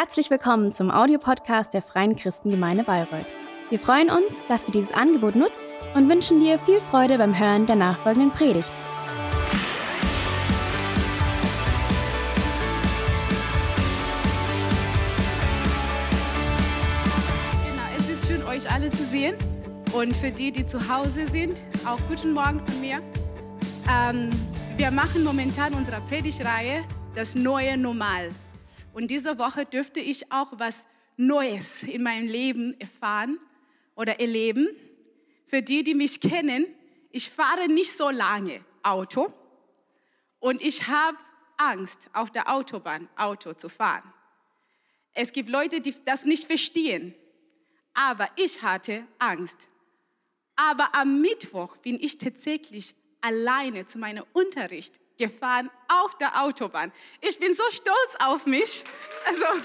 Herzlich willkommen zum Audiopodcast der Freien Christengemeinde Bayreuth. Wir freuen uns, dass du dieses Angebot nutzt und wünschen dir viel Freude beim Hören der nachfolgenden Predigt. Genau, es ist schön, euch alle zu sehen. Und für die, die zu Hause sind, auch guten Morgen von mir. Ähm, wir machen momentan unsere Predigtreihe Das neue Normal. Und diese Woche dürfte ich auch was Neues in meinem Leben erfahren oder erleben. Für die, die mich kennen, ich fahre nicht so lange Auto und ich habe Angst, auf der Autobahn Auto zu fahren. Es gibt Leute, die das nicht verstehen, aber ich hatte Angst. Aber am Mittwoch bin ich tatsächlich alleine zu meinem Unterricht gefahren auf der Autobahn. Ich bin so stolz auf mich. Also,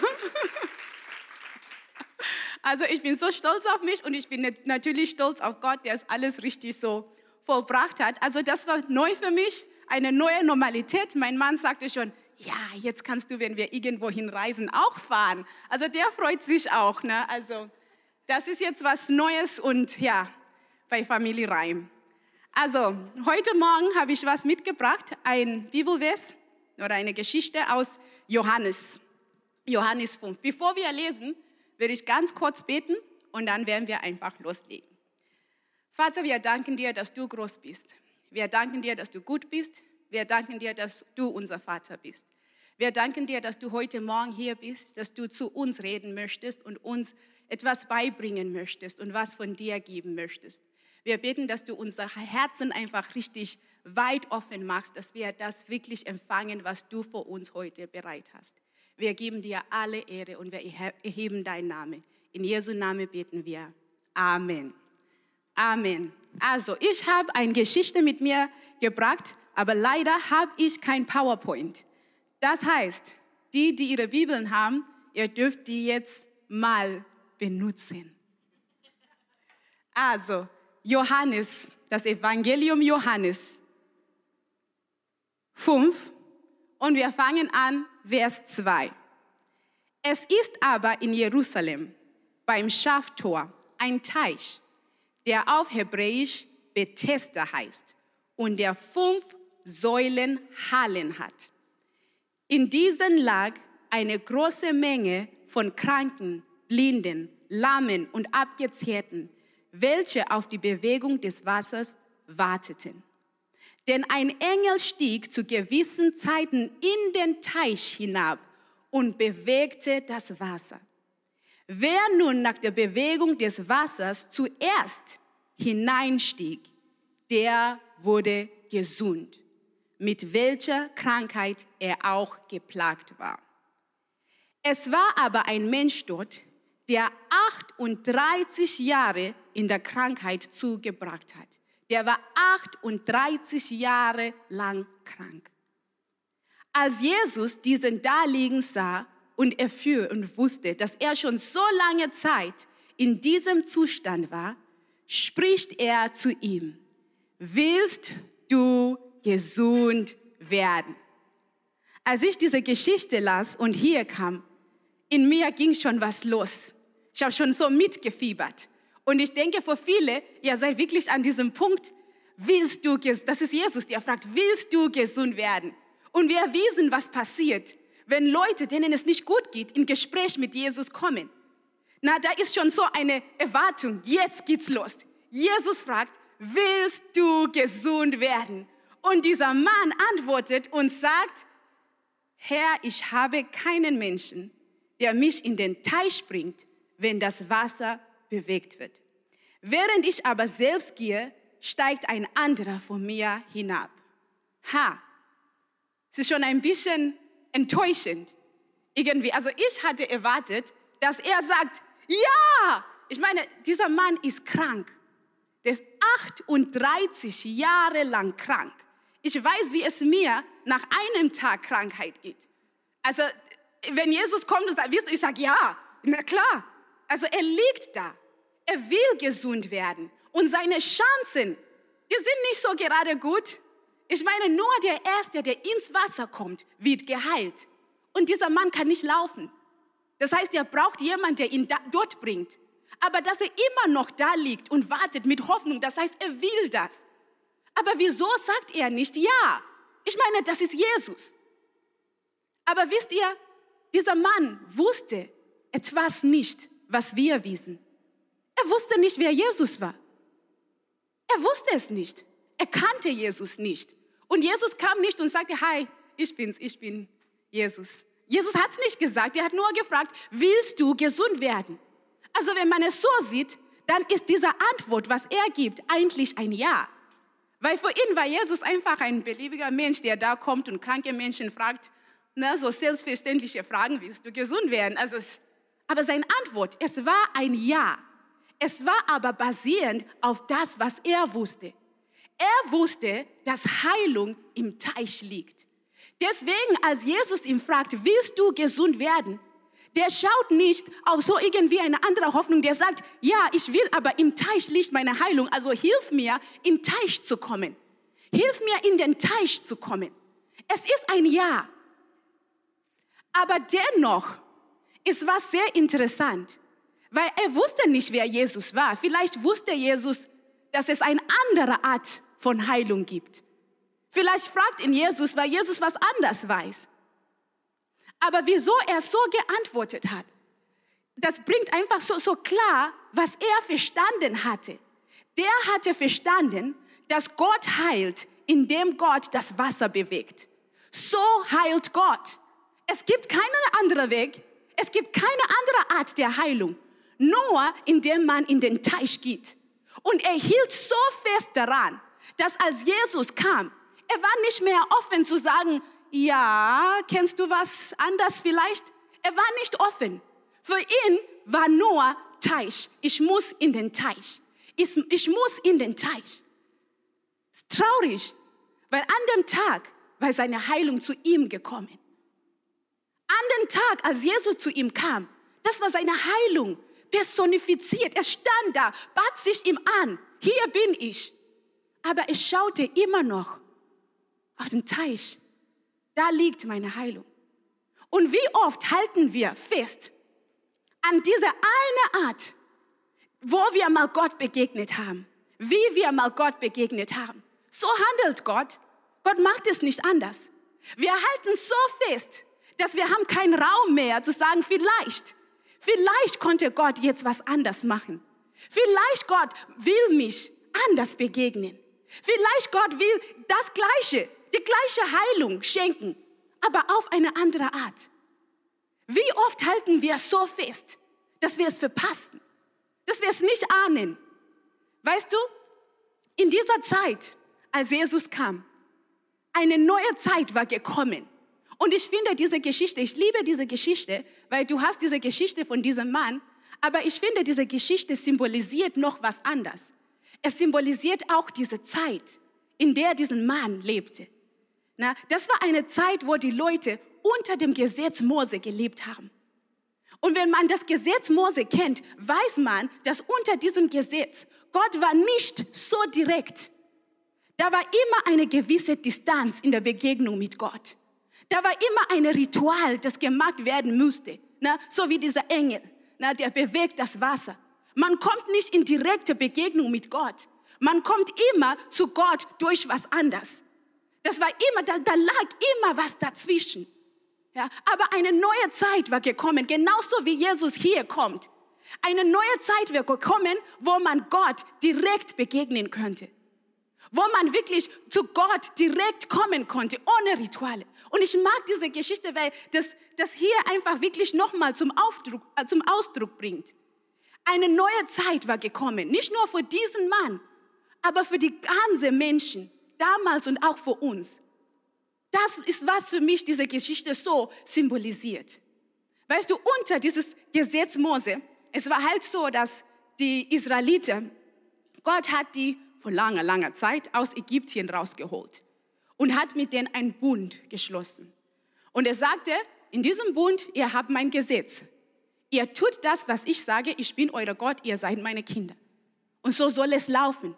also ich bin so stolz auf mich und ich bin natürlich stolz auf Gott, der es alles richtig so vollbracht hat. Also das war neu für mich, eine neue Normalität. Mein Mann sagte schon, ja, jetzt kannst du, wenn wir irgendwo hinreisen, auch fahren. Also der freut sich auch. Ne? Also das ist jetzt was Neues und ja, bei Familie Reim. Also, heute Morgen habe ich was mitgebracht, ein Bibelvers oder eine Geschichte aus Johannes. Johannes 5. Bevor wir lesen, werde ich ganz kurz beten und dann werden wir einfach loslegen. Vater, wir danken dir, dass du groß bist. Wir danken dir, dass du gut bist. Wir danken dir, dass du unser Vater bist. Wir danken dir, dass du heute Morgen hier bist, dass du zu uns reden möchtest und uns etwas beibringen möchtest und was von dir geben möchtest. Wir beten, dass du unser Herzen einfach richtig weit offen machst, dass wir das wirklich empfangen, was du für uns heute bereit hast. Wir geben dir alle Ehre und wir erheben deinen Namen. In Jesu Namen beten wir. Amen. Amen. Also, ich habe eine Geschichte mit mir gebracht, aber leider habe ich kein PowerPoint. Das heißt, die, die ihre Bibeln haben, ihr dürft die jetzt mal benutzen. Also, Johannes, das Evangelium Johannes 5 und wir fangen an, Vers 2. Es ist aber in Jerusalem beim Schaftor ein Teich, der auf Hebräisch Bethesda heißt und der fünf Säulen Hallen hat. In diesen lag eine große Menge von Kranken, Blinden, Lahmen und Abgezehrten, welche auf die Bewegung des Wassers warteten. Denn ein Engel stieg zu gewissen Zeiten in den Teich hinab und bewegte das Wasser. Wer nun nach der Bewegung des Wassers zuerst hineinstieg, der wurde gesund, mit welcher Krankheit er auch geplagt war. Es war aber ein Mensch dort, der 38 Jahre in der Krankheit zugebracht hat. Der war 38 Jahre lang krank. Als Jesus diesen da liegen sah und erfuhr und wusste, dass er schon so lange Zeit in diesem Zustand war, spricht er zu ihm, willst du gesund werden? Als ich diese Geschichte las und hier kam, in mir ging schon was los. Ich habe schon so mitgefiebert. Und ich denke, für viele, ihr seid wirklich an diesem Punkt, willst du, das ist Jesus, der fragt, willst du gesund werden? Und wir wissen, was passiert, wenn Leute, denen es nicht gut geht, in Gespräch mit Jesus kommen. Na, da ist schon so eine Erwartung, jetzt geht's los. Jesus fragt, willst du gesund werden? Und dieser Mann antwortet und sagt, Herr, ich habe keinen Menschen, der mich in den Teich bringt wenn das Wasser bewegt wird. Während ich aber selbst gehe, steigt ein anderer von mir hinab. Ha, es ist schon ein bisschen enttäuschend. Irgendwie, also ich hatte erwartet, dass er sagt, ja, ich meine, dieser Mann ist krank. Der ist 38 Jahre lang krank. Ich weiß, wie es mir nach einem Tag Krankheit geht. Also, wenn Jesus kommt und sagt, wirst du, ich sage ja, na klar. Also er liegt da. Er will gesund werden. Und seine Chancen, die sind nicht so gerade gut. Ich meine, nur der Erste, der ins Wasser kommt, wird geheilt. Und dieser Mann kann nicht laufen. Das heißt, er braucht jemanden, der ihn da, dort bringt. Aber dass er immer noch da liegt und wartet mit Hoffnung, das heißt, er will das. Aber wieso sagt er nicht ja? Ich meine, das ist Jesus. Aber wisst ihr, dieser Mann wusste etwas nicht, was wir wissen. Er wusste nicht, wer Jesus war. Er wusste es nicht. Er kannte Jesus nicht. Und Jesus kam nicht und sagte, hi, ich bin's, ich bin Jesus. Jesus hat es nicht gesagt, er hat nur gefragt, willst du gesund werden? Also wenn man es so sieht, dann ist diese Antwort, was er gibt, eigentlich ein Ja. Weil für ihn war Jesus einfach ein beliebiger Mensch, der da kommt und kranke Menschen fragt, ne, so selbstverständliche Fragen, willst du gesund werden? Also es, aber seine Antwort, es war ein Ja. Es war aber basierend auf das, was er wusste. Er wusste, dass Heilung im Teich liegt. Deswegen, als Jesus ihn fragt, willst du gesund werden? Der schaut nicht auf so irgendwie eine andere Hoffnung, der sagt, ja, ich will, aber im Teich liegt meine Heilung, also hilf mir, in Teich zu kommen. Hilf mir, in den Teich zu kommen. Es ist ein Ja. Aber dennoch ist was sehr interessant, weil er wusste nicht, wer Jesus war. Vielleicht wusste Jesus, dass es eine andere Art von Heilung gibt. Vielleicht fragt ihn Jesus, weil Jesus was anders weiß. Aber wieso er so geantwortet hat, das bringt einfach so, so klar, was er verstanden hatte. Der hatte verstanden, dass Gott heilt, indem Gott das Wasser bewegt. So heilt Gott. Es gibt keinen anderen Weg. Es gibt keine andere Art der Heilung. Nur indem man in den Teich geht. Und er hielt so fest daran, dass als Jesus kam, er war nicht mehr offen zu sagen, ja, kennst du was anders vielleicht? Er war nicht offen. Für ihn war nur Teich. Ich muss in den Teich. Ich, ich muss in den Teich. Ist traurig, weil an dem Tag war seine Heilung zu ihm gekommen. An dem Tag, als Jesus zu ihm kam, das war seine Heilung personifiziert. Er stand da, bat sich ihm an. Hier bin ich. Aber er schaute immer noch auf den Teich. Da liegt meine Heilung. Und wie oft halten wir fest an diese eine Art, wo wir mal Gott begegnet haben, wie wir mal Gott begegnet haben. So handelt Gott. Gott macht es nicht anders. Wir halten so fest, dass wir haben keinen Raum mehr zu sagen, vielleicht, vielleicht konnte Gott jetzt was anders machen. Vielleicht Gott will mich anders begegnen. Vielleicht Gott will das Gleiche, die gleiche Heilung schenken, aber auf eine andere Art. Wie oft halten wir so fest, dass wir es verpassen, dass wir es nicht ahnen. Weißt du, in dieser Zeit, als Jesus kam, eine neue Zeit war gekommen. Und ich finde diese Geschichte, ich liebe diese Geschichte, weil du hast diese Geschichte von diesem Mann, aber ich finde diese Geschichte symbolisiert noch was anderes. Es symbolisiert auch diese Zeit, in der dieser Mann lebte. Na, das war eine Zeit, wo die Leute unter dem Gesetz Mose gelebt haben. Und wenn man das Gesetz Mose kennt, weiß man, dass unter diesem Gesetz Gott war nicht so direkt. Da war immer eine gewisse Distanz in der Begegnung mit Gott. Da war immer ein Ritual, das gemacht werden musste. Na, so wie dieser Engel, na, der bewegt das Wasser. Man kommt nicht in direkte Begegnung mit Gott. Man kommt immer zu Gott durch was anderes. Das war immer, da, da lag immer was dazwischen. Ja, aber eine neue Zeit war gekommen, genauso wie Jesus hier kommt. Eine neue Zeit wird gekommen, wo man Gott direkt begegnen könnte. Wo man wirklich zu Gott direkt kommen konnte, ohne Rituale. Und ich mag diese Geschichte, weil das, das hier einfach wirklich nochmal zum, äh, zum Ausdruck bringt. Eine neue Zeit war gekommen, nicht nur für diesen Mann, aber für die ganzen Menschen, damals und auch für uns. Das ist, was für mich diese Geschichte so symbolisiert. Weißt du, unter dieses Gesetz Mose, es war halt so, dass die Israeliten, Gott hat die vor langer, langer Zeit aus Ägypten rausgeholt und hat mit denen einen Bund geschlossen. Und er sagte, in diesem Bund, ihr habt mein Gesetz. Ihr tut das, was ich sage, ich bin euer Gott, ihr seid meine Kinder. Und so soll es laufen.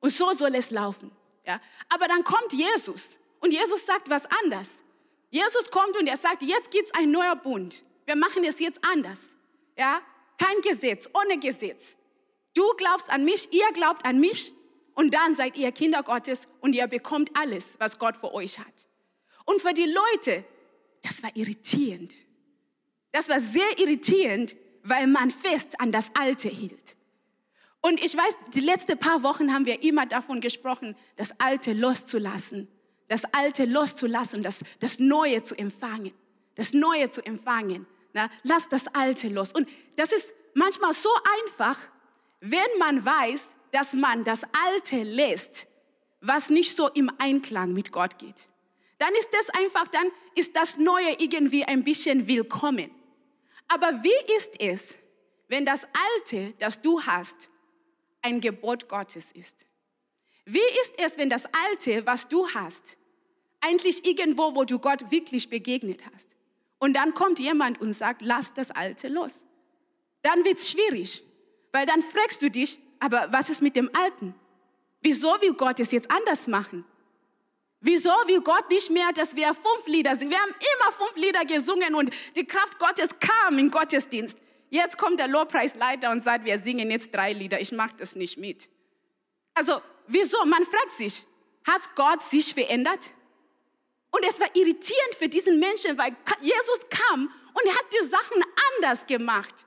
Und so soll es laufen. Ja? Aber dann kommt Jesus und Jesus sagt was anderes. Jesus kommt und er sagt, jetzt gibt es ein neuer Bund. Wir machen es jetzt anders. Ja? Kein Gesetz, ohne Gesetz. Du glaubst an mich, ihr glaubt an mich und dann seid ihr Kinder Gottes und ihr bekommt alles, was Gott für euch hat. Und für die Leute, das war irritierend. Das war sehr irritierend, weil man fest an das Alte hielt. Und ich weiß, die letzten paar Wochen haben wir immer davon gesprochen, das Alte loszulassen, das Alte loszulassen, das, das Neue zu empfangen, das Neue zu empfangen. Na, lass das Alte los. Und das ist manchmal so einfach, wenn man weiß, dass man das Alte lässt, was nicht so im Einklang mit Gott geht. Dann ist das einfach, dann ist das Neue irgendwie ein bisschen willkommen. Aber wie ist es, wenn das Alte, das du hast, ein Gebot Gottes ist? Wie ist es, wenn das Alte, was du hast, eigentlich irgendwo, wo du Gott wirklich begegnet hast? Und dann kommt jemand und sagt, lass das Alte los. Dann wird es schwierig, weil dann fragst du dich, aber was ist mit dem Alten? Wieso will Gott es jetzt anders machen? Wieso will Gott nicht mehr, dass wir fünf Lieder singen? Wir haben immer fünf Lieder gesungen und die Kraft Gottes kam im Gottesdienst. Jetzt kommt der Lobpreisleiter und sagt, wir singen jetzt drei Lieder. Ich mache das nicht mit. Also, wieso? Man fragt sich, hat Gott sich verändert? Und es war irritierend für diesen Menschen, weil Jesus kam und hat die Sachen anders gemacht.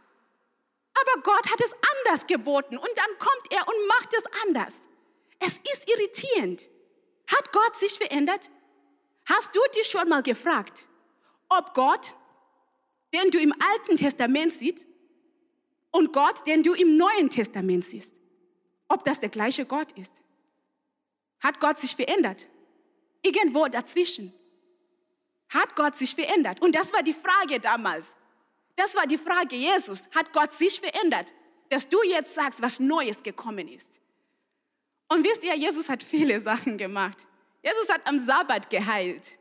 Aber Gott hat es anders geboten und dann kommt er und macht es anders. Es ist irritierend. Hat Gott sich verändert? Hast du dich schon mal gefragt, ob Gott, den du im Alten Testament siehst, und Gott, den du im Neuen Testament siehst, ob das der gleiche Gott ist? Hat Gott sich verändert? Irgendwo dazwischen. Hat Gott sich verändert? Und das war die Frage damals. Das war die Frage Jesus. Hat Gott sich verändert? Dass du jetzt sagst, was Neues gekommen ist. Und wisst ihr, Jesus hat viele Sachen gemacht. Jesus hat am Sabbat geheilt.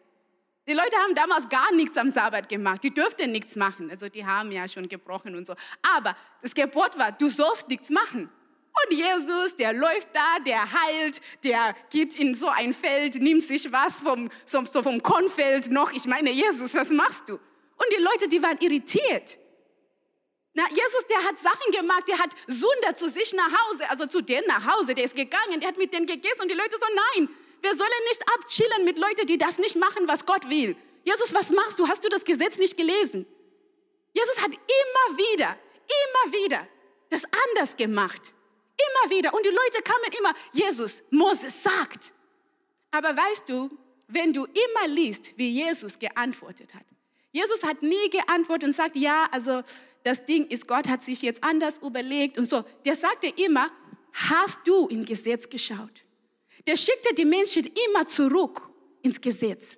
Die Leute haben damals gar nichts am Sabbat gemacht. Die dürften nichts machen. Also die haben ja schon gebrochen und so. Aber das Gebot war, du sollst nichts machen. Und Jesus, der läuft da, der heilt, der geht in so ein Feld, nimmt sich was vom, so, so vom Kornfeld noch. Ich meine, Jesus, was machst du? Und die Leute, die waren irritiert. Na, Jesus, der hat Sachen gemacht, der hat Sünder zu sich nach Hause, also zu denen nach Hause, der ist gegangen, der hat mit denen gegessen und die Leute so, nein, wir sollen nicht abchillen mit Leuten, die das nicht machen, was Gott will. Jesus, was machst du? Hast du das Gesetz nicht gelesen? Jesus hat immer wieder, immer wieder das anders gemacht. Immer wieder. Und die Leute kamen immer, Jesus, Moses sagt. Aber weißt du, wenn du immer liest, wie Jesus geantwortet hat. Jesus hat nie geantwortet und sagt, ja, also das Ding ist, Gott hat sich jetzt anders überlegt und so. Der sagte immer, hast du im Gesetz geschaut? Der schickte die Menschen immer zurück ins Gesetz.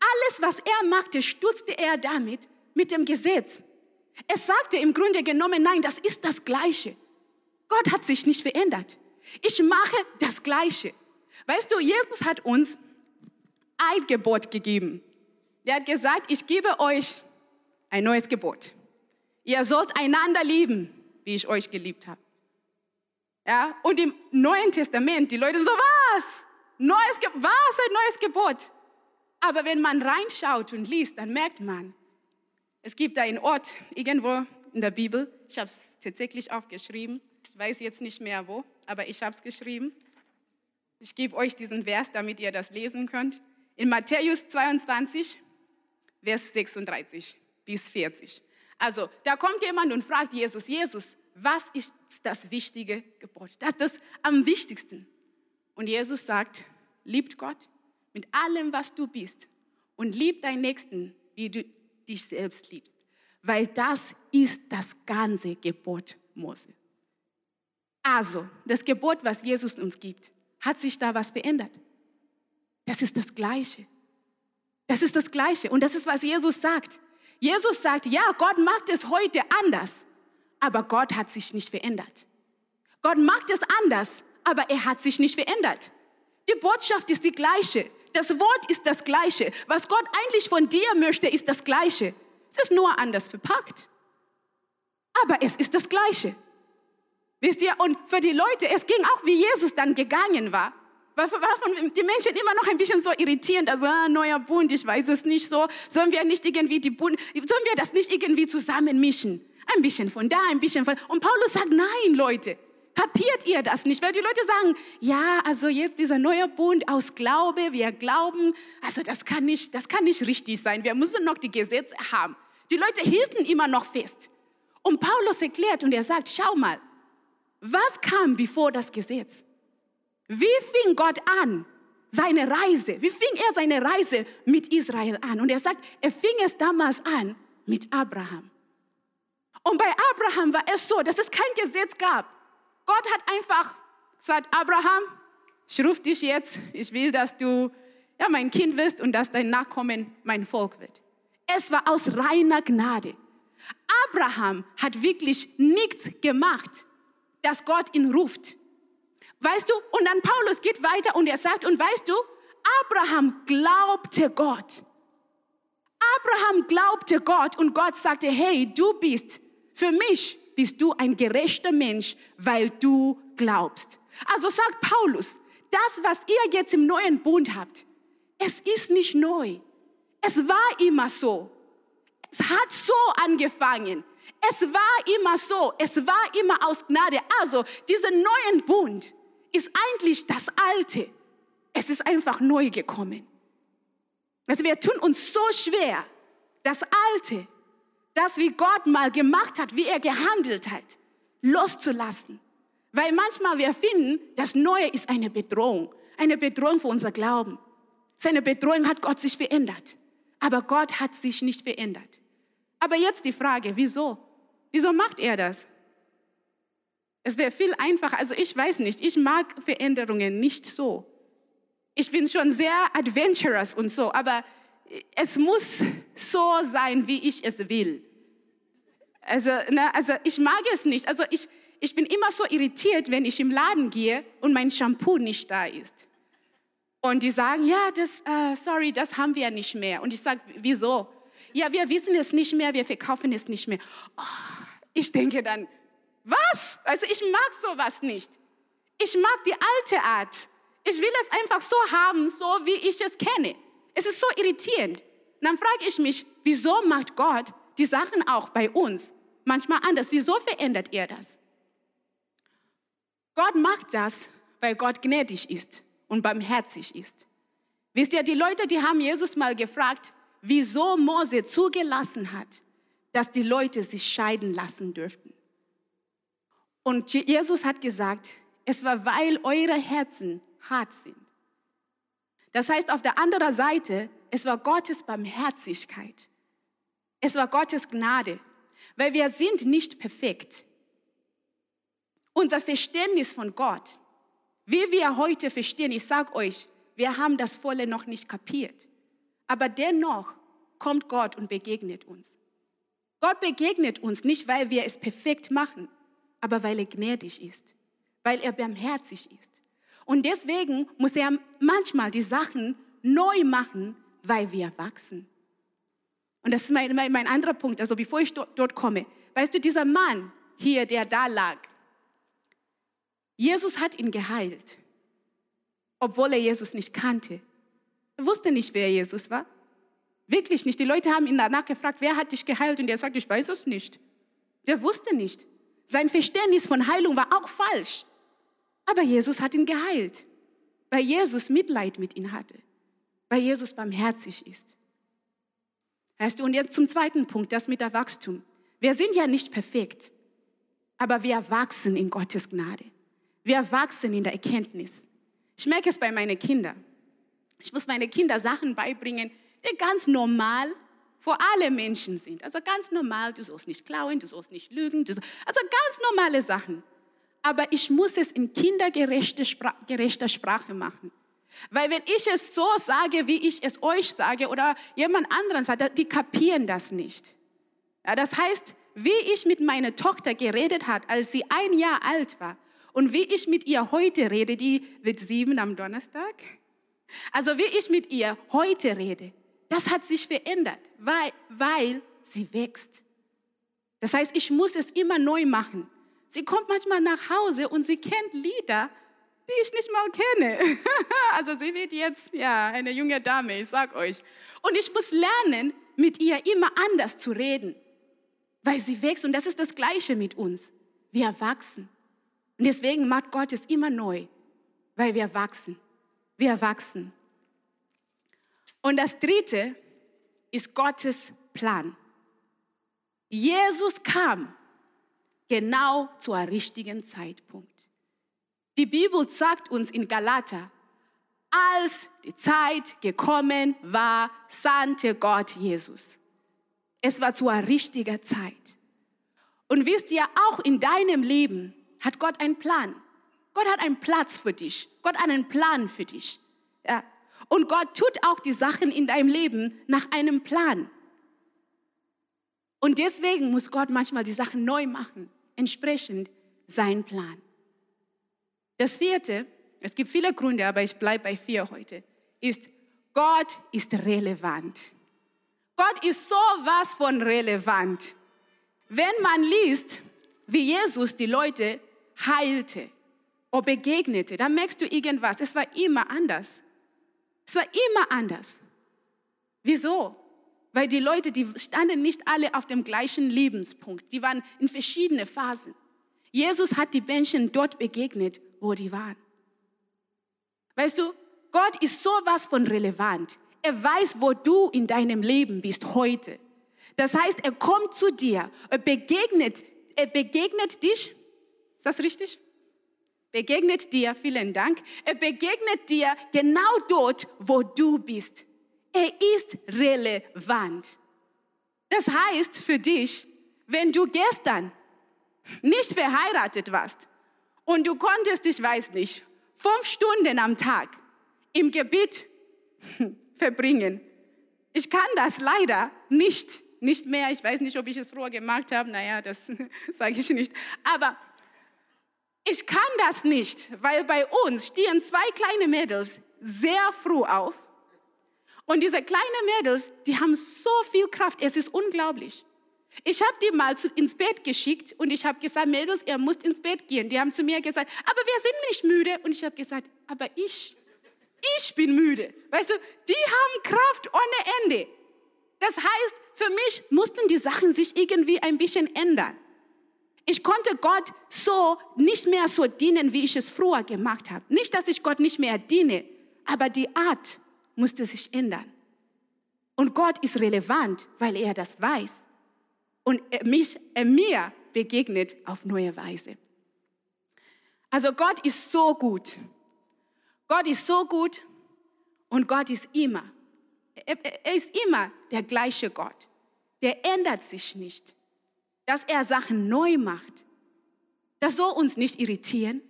Alles, was er machte, stützte er damit mit dem Gesetz. Es sagte im Grunde genommen, nein, das ist das Gleiche. Gott hat sich nicht verändert. Ich mache das Gleiche. Weißt du, Jesus hat uns ein Gebot gegeben. Er hat gesagt, ich gebe euch ein neues Gebot. Ihr sollt einander lieben, wie ich euch geliebt habe. Ja, und im Neuen Testament, die Leute so, was? Neues was ein neues Gebot? Aber wenn man reinschaut und liest, dann merkt man, es gibt da einen Ort irgendwo in der Bibel, ich habe es tatsächlich aufgeschrieben, ich weiß jetzt nicht mehr wo, aber ich habe es geschrieben. Ich gebe euch diesen Vers, damit ihr das lesen könnt. In Matthäus 22, Vers 36 bis 40. Also da kommt jemand und fragt Jesus, Jesus, was ist das wichtige Gebot? Das ist das am wichtigsten. Und Jesus sagt, liebt Gott mit allem, was du bist und lieb deinen Nächsten, wie du dich selbst liebst. Weil das ist das ganze Gebot Mose. Also, das Gebot, was Jesus uns gibt, hat sich da was verändert? Das ist das Gleiche. Das ist das Gleiche. Und das ist, was Jesus sagt. Jesus sagt, ja, Gott macht es heute anders aber Gott hat sich nicht verändert. Gott macht es anders, aber er hat sich nicht verändert. Die Botschaft ist die gleiche. Das Wort ist das gleiche. Was Gott eigentlich von dir möchte, ist das gleiche. Es ist nur anders verpackt. Aber es ist das gleiche. Wisst ihr, und für die Leute, es ging auch, wie Jesus dann gegangen war. Warum die Menschen immer noch ein bisschen so irritierend, also ah, neuer Bund, ich weiß es nicht so. Sollen wir nicht irgendwie die Bund, sollen wir das nicht irgendwie zusammenmischen? Ein bisschen von da, ein bisschen von. Und Paulus sagt, nein, Leute, kapiert ihr das nicht? Weil die Leute sagen, ja, also jetzt dieser neue Bund aus Glaube, wir glauben, also das kann nicht, das kann nicht richtig sein. Wir müssen noch die Gesetze haben. Die Leute hielten immer noch fest. Und Paulus erklärt und er sagt, schau mal, was kam bevor das Gesetz? Wie fing Gott an seine Reise? Wie fing er seine Reise mit Israel an? Und er sagt, er fing es damals an mit Abraham. Und bei Abraham war es so, dass es kein Gesetz gab. Gott hat einfach gesagt, Abraham, ich rufe dich jetzt, ich will, dass du ja, mein Kind wirst und dass dein Nachkommen mein Volk wird. Es war aus reiner Gnade. Abraham hat wirklich nichts gemacht, dass Gott ihn ruft. Weißt du, und dann Paulus geht weiter und er sagt, und weißt du, Abraham glaubte Gott. Abraham glaubte Gott und Gott sagte, hey, du bist, für mich bist du ein gerechter Mensch, weil du glaubst. Also sagt Paulus, das, was ihr jetzt im neuen Bund habt, es ist nicht neu. Es war immer so. Es hat so angefangen. Es war immer so. Es war immer aus Gnade. Also, dieser neuen Bund, ist eigentlich das Alte. Es ist einfach neu gekommen. Also wir tun uns so schwer, das Alte, das wie Gott mal gemacht hat, wie er gehandelt hat, loszulassen. Weil manchmal wir finden, das Neue ist eine Bedrohung, eine Bedrohung für unser Glauben. Seine Bedrohung hat Gott sich verändert. Aber Gott hat sich nicht verändert. Aber jetzt die Frage, wieso? Wieso macht er das? Es wäre viel einfacher. Also ich weiß nicht, ich mag Veränderungen nicht so. Ich bin schon sehr adventurous und so, aber es muss so sein, wie ich es will. Also, ne, also ich mag es nicht. Also ich, ich bin immer so irritiert, wenn ich im Laden gehe und mein Shampoo nicht da ist. Und die sagen, ja, das, uh, sorry, das haben wir nicht mehr. Und ich sage, wieso? Ja, wir wissen es nicht mehr, wir verkaufen es nicht mehr. Oh, ich denke dann, was? Also ich mag sowas nicht. Ich mag die alte Art. Ich will es einfach so haben, so wie ich es kenne. Es ist so irritierend. Und dann frage ich mich, wieso macht Gott die Sachen auch bei uns manchmal anders? Wieso verändert er das? Gott macht das, weil Gott gnädig ist und barmherzig ist. Wisst ihr, die Leute, die haben Jesus mal gefragt, wieso Mose zugelassen hat, dass die Leute sich scheiden lassen dürften. Und Jesus hat gesagt, es war, weil eure Herzen hart sind. Das heißt, auf der anderen Seite, es war Gottes Barmherzigkeit. Es war Gottes Gnade, weil wir sind nicht perfekt. Unser Verständnis von Gott, wie wir heute verstehen, ich sage euch, wir haben das Volle noch nicht kapiert. Aber dennoch kommt Gott und begegnet uns. Gott begegnet uns nicht, weil wir es perfekt machen, aber weil er gnädig ist, weil er barmherzig ist. Und deswegen muss er manchmal die Sachen neu machen, weil wir wachsen. Und das ist mein, mein, mein anderer Punkt, also bevor ich dort, dort komme. Weißt du, dieser Mann hier, der da lag, Jesus hat ihn geheilt, obwohl er Jesus nicht kannte. Er wusste nicht, wer Jesus war. Wirklich nicht. Die Leute haben ihn danach gefragt, wer hat dich geheilt? Und er sagt, ich weiß es nicht. Der wusste nicht. Sein Verständnis von Heilung war auch falsch. Aber Jesus hat ihn geheilt, weil Jesus Mitleid mit ihm hatte, weil Jesus barmherzig ist. Weißt du, und jetzt zum zweiten Punkt, das mit der Wachstum. Wir sind ja nicht perfekt, aber wir wachsen in Gottes Gnade. Wir wachsen in der Erkenntnis. Ich merke es bei meinen Kindern. Ich muss meinen Kindern Sachen beibringen, die ganz normal vor alle Menschen sind. Also ganz normal, du sollst nicht klauen, du sollst nicht lügen, sollst, also ganz normale Sachen. Aber ich muss es in kindergerechter Spra Sprache machen. Weil wenn ich es so sage, wie ich es euch sage oder jemand anderen sagt, die kapieren das nicht. Ja, das heißt, wie ich mit meiner Tochter geredet hat, als sie ein Jahr alt war und wie ich mit ihr heute rede, die wird sieben am Donnerstag. Also wie ich mit ihr heute rede, das hat sich verändert, weil, weil sie wächst. Das heißt, ich muss es immer neu machen. Sie kommt manchmal nach Hause und sie kennt Lieder die ich nicht mal kenne. Also sie wird jetzt ja eine junge Dame, ich sag euch. Und ich muss lernen, mit ihr immer anders zu reden, weil sie wächst. Und das ist das Gleiche mit uns. Wir wachsen. Und deswegen macht Gott es immer neu, weil wir wachsen. Wir wachsen. Und das Dritte ist Gottes Plan. Jesus kam genau zu einem richtigen Zeitpunkt. Die Bibel sagt uns in Galater, als die Zeit gekommen war, sandte Gott Jesus. Es war zu einer richtigen Zeit. Und wisst ihr, auch in deinem Leben hat Gott einen Plan. Gott hat einen Platz für dich. Gott hat einen Plan für dich. Ja. Und Gott tut auch die Sachen in deinem Leben nach einem Plan. Und deswegen muss Gott manchmal die Sachen neu machen, entsprechend sein Plan. Das vierte, es gibt viele Gründe, aber ich bleibe bei vier heute, ist, Gott ist relevant. Gott ist so was von relevant. Wenn man liest, wie Jesus die Leute heilte oder begegnete, dann merkst du irgendwas. Es war immer anders. Es war immer anders. Wieso? Weil die Leute, die standen nicht alle auf dem gleichen Lebenspunkt. Die waren in verschiedene Phasen. Jesus hat die Menschen dort begegnet, wo die waren. Weißt du, Gott ist sowas von relevant. Er weiß, wo du in deinem Leben bist heute. Das heißt, er kommt zu dir, er begegnet, er begegnet dich. Ist das richtig? Begegnet dir, vielen Dank. Er begegnet dir genau dort, wo du bist. Er ist relevant. Das heißt für dich, wenn du gestern nicht verheiratet warst und du konntest, ich weiß nicht, fünf Stunden am Tag im Gebet verbringen. Ich kann das leider nicht, nicht mehr. Ich weiß nicht, ob ich es früher gemacht habe. Naja, das sage ich nicht. Aber ich kann das nicht, weil bei uns stehen zwei kleine Mädels sehr früh auf. Und diese kleinen Mädels, die haben so viel Kraft. Es ist unglaublich. Ich habe die mal ins Bett geschickt und ich habe gesagt, Mädels, ihr müsst ins Bett gehen. Die haben zu mir gesagt, aber wir sind nicht müde. Und ich habe gesagt, aber ich, ich bin müde. Weißt du, die haben Kraft ohne Ende. Das heißt, für mich mussten die Sachen sich irgendwie ein bisschen ändern. Ich konnte Gott so nicht mehr so dienen, wie ich es früher gemacht habe. Nicht, dass ich Gott nicht mehr diene, aber die Art musste sich ändern. Und Gott ist relevant, weil er das weiß und er mich, er mir begegnet auf neue Weise. Also Gott ist so gut. Gott ist so gut und Gott ist immer. Er ist immer der gleiche Gott. Der ändert sich nicht. Dass er Sachen neu macht, das soll uns nicht irritieren,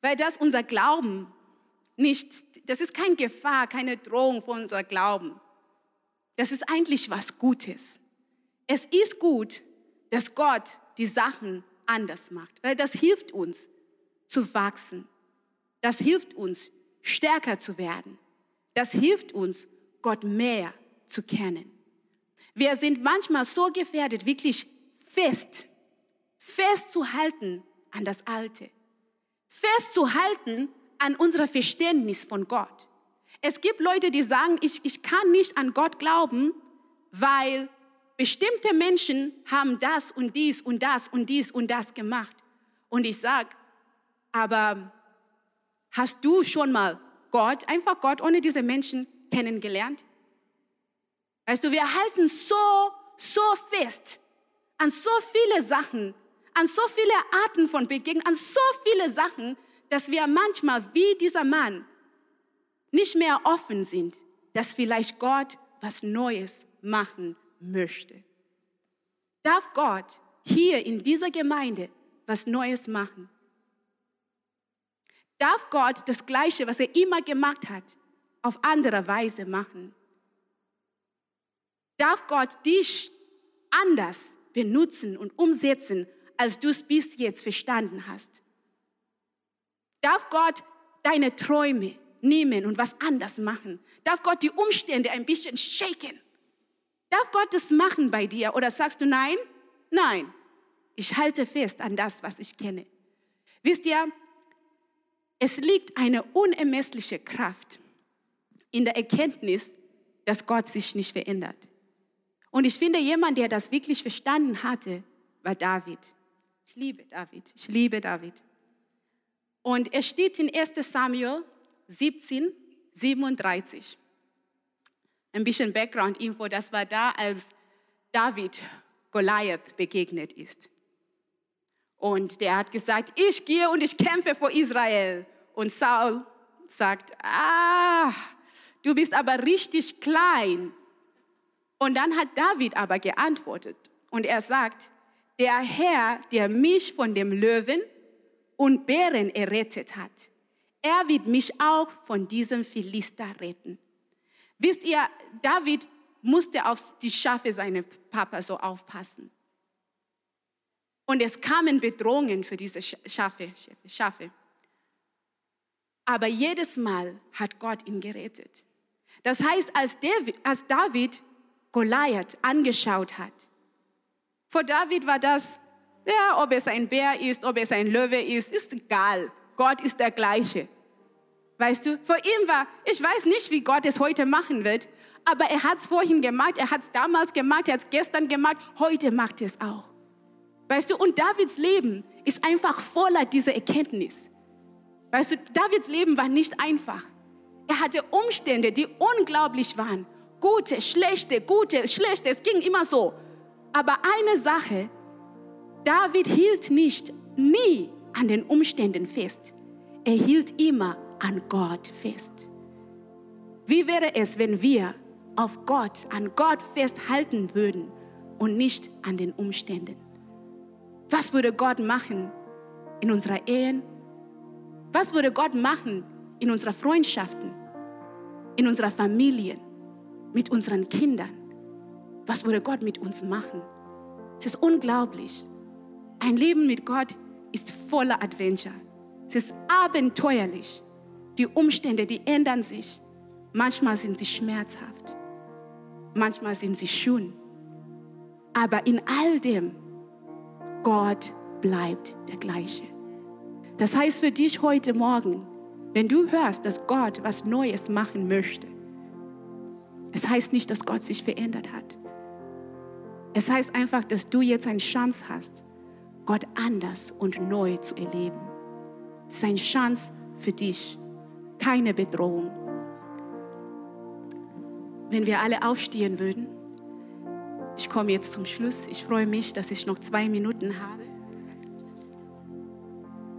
weil das unser Glauben nicht, das ist keine Gefahr, keine Drohung von unserem Glauben. Das ist eigentlich was Gutes. Es ist gut, dass Gott die Sachen anders macht, weil das hilft uns zu wachsen. Das hilft uns stärker zu werden. Das hilft uns, Gott mehr zu kennen. Wir sind manchmal so gefährdet, wirklich fest, festzuhalten an das Alte, festzuhalten an unser Verständnis von Gott. Es gibt Leute, die sagen, ich, ich kann nicht an Gott glauben, weil bestimmte Menschen haben das und dies und das und dies und das gemacht. Und ich sage, aber hast du schon mal Gott, einfach Gott ohne diese Menschen kennengelernt? Weißt du, wir halten so, so fest an so viele Sachen, an so viele Arten von Begegnungen, an so viele Sachen, dass wir manchmal wie dieser Mann nicht mehr offen sind, dass vielleicht Gott was Neues machen möchte. Darf Gott hier in dieser Gemeinde was Neues machen? Darf Gott das Gleiche, was er immer gemacht hat, auf andere Weise machen? Darf Gott dich anders benutzen und umsetzen, als du es bis jetzt verstanden hast? Darf Gott deine Träume nehmen und was anders machen? Darf Gott die Umstände ein bisschen shaken? Darf Gott das machen bei dir? Oder sagst du nein? Nein. Ich halte fest an das, was ich kenne. Wisst ihr, Es liegt eine unermessliche Kraft in der Erkenntnis, dass Gott sich nicht verändert. Und ich finde, jemand, der das wirklich verstanden hatte, war David. Ich liebe David. Ich liebe David. Und es steht in 1 Samuel 17, 37. Ein bisschen Background-Info, das war da, als David Goliath begegnet ist. Und der hat gesagt, ich gehe und ich kämpfe vor Israel. Und Saul sagt, ah, du bist aber richtig klein. Und dann hat David aber geantwortet und er sagt, der Herr, der mich von dem Löwen und Bären errettet hat, er wird mich auch von diesem Philister retten. Wisst ihr, David musste auf die Schafe seines Papa so aufpassen. Und es kamen Bedrohungen für diese Schafe. Schafe. Aber jedes Mal hat Gott ihn gerettet. Das heißt, als David, als David Goliath angeschaut hat, vor David war das, ja, ob es ein Bär ist, ob es ein Löwe ist, ist egal. Gott ist der gleiche. Weißt du, vor ihm war, ich weiß nicht, wie Gott es heute machen wird, aber er hat es vorhin gemacht, er hat es damals gemacht, er hat es gestern gemacht, heute macht er es auch. Weißt du, und Davids Leben ist einfach voller dieser Erkenntnis. Weißt du, Davids Leben war nicht einfach. Er hatte Umstände, die unglaublich waren. Gute, schlechte, gute, schlechte, es ging immer so. Aber eine Sache, David hielt nicht, nie an den Umständen fest. Er hielt immer an Gott fest. Wie wäre es, wenn wir auf Gott, an Gott festhalten würden und nicht an den Umständen? Was würde Gott machen in unserer Ehen? Was würde Gott machen in unserer Freundschaften, in unserer Familien, mit unseren Kindern? Was würde Gott mit uns machen? Es ist unglaublich. Ein Leben mit Gott ist voller Adventure. Es ist abenteuerlich. Die Umstände, die ändern sich. Manchmal sind sie schmerzhaft. Manchmal sind sie schön. Aber in all dem, Gott bleibt der gleiche. Das heißt für dich heute Morgen, wenn du hörst, dass Gott was Neues machen möchte, es heißt nicht, dass Gott sich verändert hat. Es heißt einfach, dass du jetzt eine Chance hast, Gott anders und neu zu erleben. Es ist eine Chance für dich, keine Bedrohung. Wenn wir alle aufstehen würden, ich komme jetzt zum Schluss. Ich freue mich, dass ich noch zwei Minuten habe.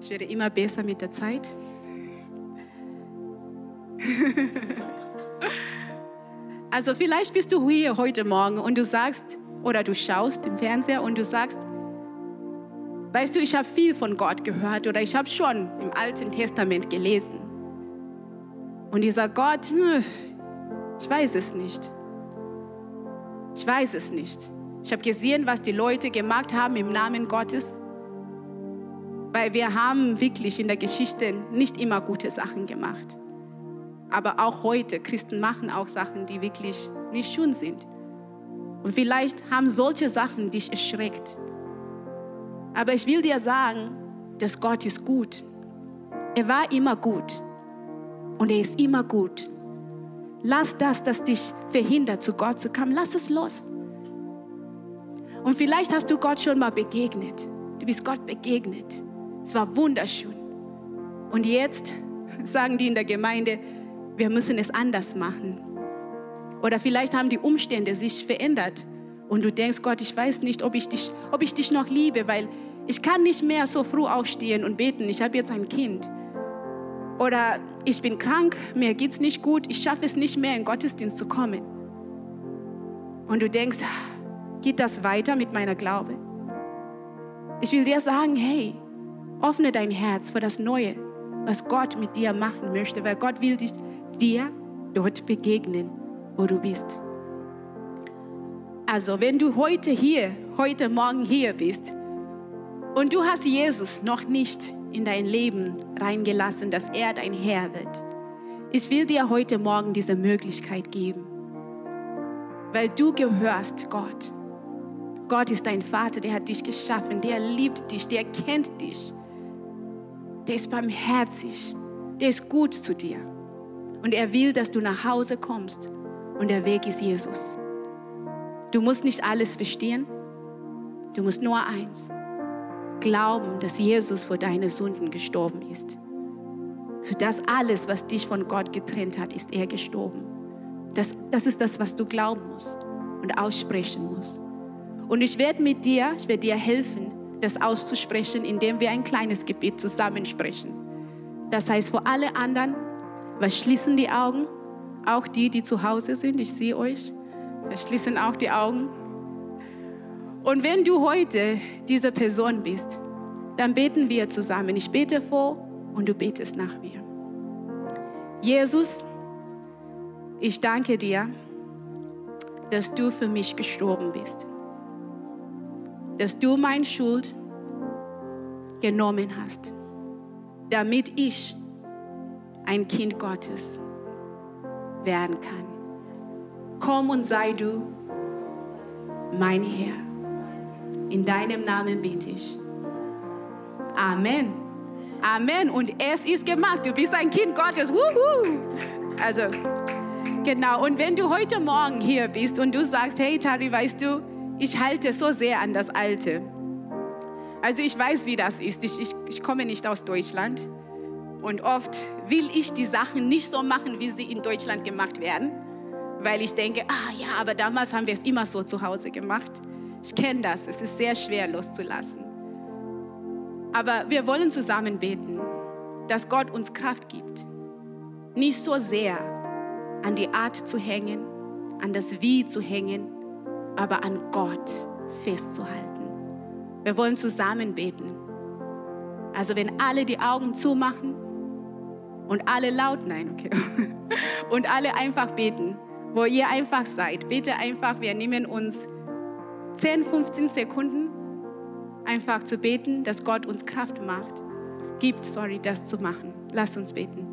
Ich werde immer besser mit der Zeit. also vielleicht bist du hier heute Morgen und du sagst, oder du schaust im Fernseher und du sagst, weißt du, ich habe viel von Gott gehört oder ich habe schon im Alten Testament gelesen. Und dieser Gott, hm, ich weiß es nicht. Ich weiß es nicht. Ich habe gesehen, was die Leute gemacht haben im Namen Gottes. Weil wir haben wirklich in der Geschichte nicht immer gute Sachen gemacht. Aber auch heute, Christen machen auch Sachen, die wirklich nicht schön sind. Und vielleicht haben solche Sachen dich erschreckt. Aber ich will dir sagen, dass Gott ist gut. Er war immer gut. Und er ist immer gut. Lass das, das dich verhindert, zu Gott zu kommen, lass es los. Und vielleicht hast du Gott schon mal begegnet. Du bist Gott begegnet. Es war wunderschön. Und jetzt sagen die in der Gemeinde, wir müssen es anders machen. Oder vielleicht haben die Umstände sich verändert und du denkst, Gott, ich weiß nicht, ob ich dich, ob ich dich noch liebe, weil ich kann nicht mehr so früh aufstehen und beten. Ich habe jetzt ein Kind. Oder ich bin krank, mir geht es nicht gut, ich schaffe es nicht mehr, in Gottesdienst zu kommen. Und du denkst, geht das weiter mit meiner Glaube? Ich will dir sagen, hey, öffne dein Herz für das Neue, was Gott mit dir machen möchte, weil Gott will dich, dir dort begegnen wo du bist. Also, wenn du heute hier, heute Morgen hier bist und du hast Jesus noch nicht in dein Leben reingelassen, dass er dein Herr wird, ich will dir heute Morgen diese Möglichkeit geben, weil du gehörst Gott. Gott ist dein Vater, der hat dich geschaffen, der liebt dich, der kennt dich, der ist barmherzig, der ist gut zu dir. Und er will, dass du nach Hause kommst. Und der Weg ist Jesus. Du musst nicht alles verstehen. Du musst nur eins. Glauben, dass Jesus für deine Sünden gestorben ist. Für das alles, was dich von Gott getrennt hat, ist er gestorben. Das, das ist das, was du glauben musst und aussprechen musst. Und ich werde mit dir, ich werde dir helfen, das auszusprechen, indem wir ein kleines Gebet zusammensprechen. Das heißt, für alle anderen, wir schließen die Augen, auch die, die zu Hause sind, ich sehe euch, wir schließen auch die Augen. Und wenn du heute diese Person bist, dann beten wir zusammen. Ich bete vor und du betest nach mir. Jesus, ich danke dir, dass du für mich gestorben bist, dass du meine Schuld genommen hast, damit ich ein Kind Gottes werden kann. Komm und sei du mein Herr. In deinem Namen bete ich. Amen. Amen. Und es ist gemacht. Du bist ein Kind Gottes. Wuhu. Also, genau. Und wenn du heute Morgen hier bist und du sagst, hey Tari, weißt du, ich halte so sehr an das Alte. Also ich weiß, wie das ist. Ich, ich, ich komme nicht aus Deutschland. Und oft will ich die Sachen nicht so machen, wie sie in Deutschland gemacht werden. Weil ich denke, ah ja, aber damals haben wir es immer so zu Hause gemacht. Ich kenne das. Es ist sehr schwer loszulassen. Aber wir wollen zusammen beten, dass Gott uns Kraft gibt. Nicht so sehr an die Art zu hängen, an das Wie zu hängen, aber an Gott festzuhalten. Wir wollen zusammen beten. Also wenn alle die Augen zumachen und alle laut, nein, okay, und alle einfach beten, wo ihr einfach seid. Bitte einfach, wir nehmen uns 10, 15 Sekunden einfach zu beten, dass Gott uns Kraft macht, gibt, sorry, das zu machen. Lass uns beten.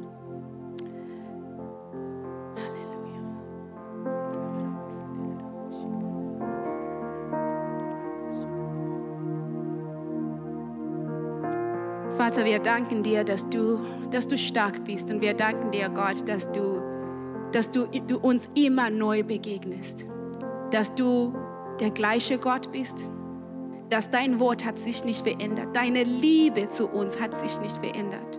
Vater, wir danken dir, dass du, dass du stark bist und wir danken dir, Gott, dass du, dass du, du uns immer neu begegnest, dass du der gleiche Gott bist, dass dein Wort hat sich nicht verändert. Deine Liebe zu uns hat sich nicht verändert.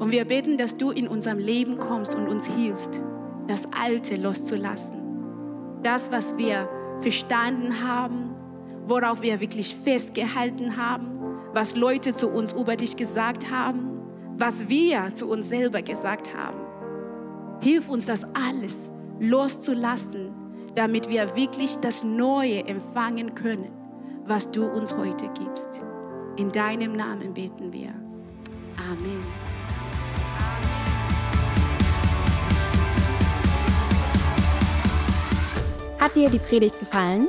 Und wir beten, dass du in unserem Leben kommst und uns hilfst, das Alte loszulassen. Das, was wir verstanden haben, worauf wir wirklich festgehalten haben, was Leute zu uns über dich gesagt haben, was wir zu uns selber gesagt haben. Hilf uns, das alles loszulassen, damit wir wirklich das Neue empfangen können was du uns heute gibst. In deinem Namen beten wir. Amen. Hat dir die Predigt gefallen?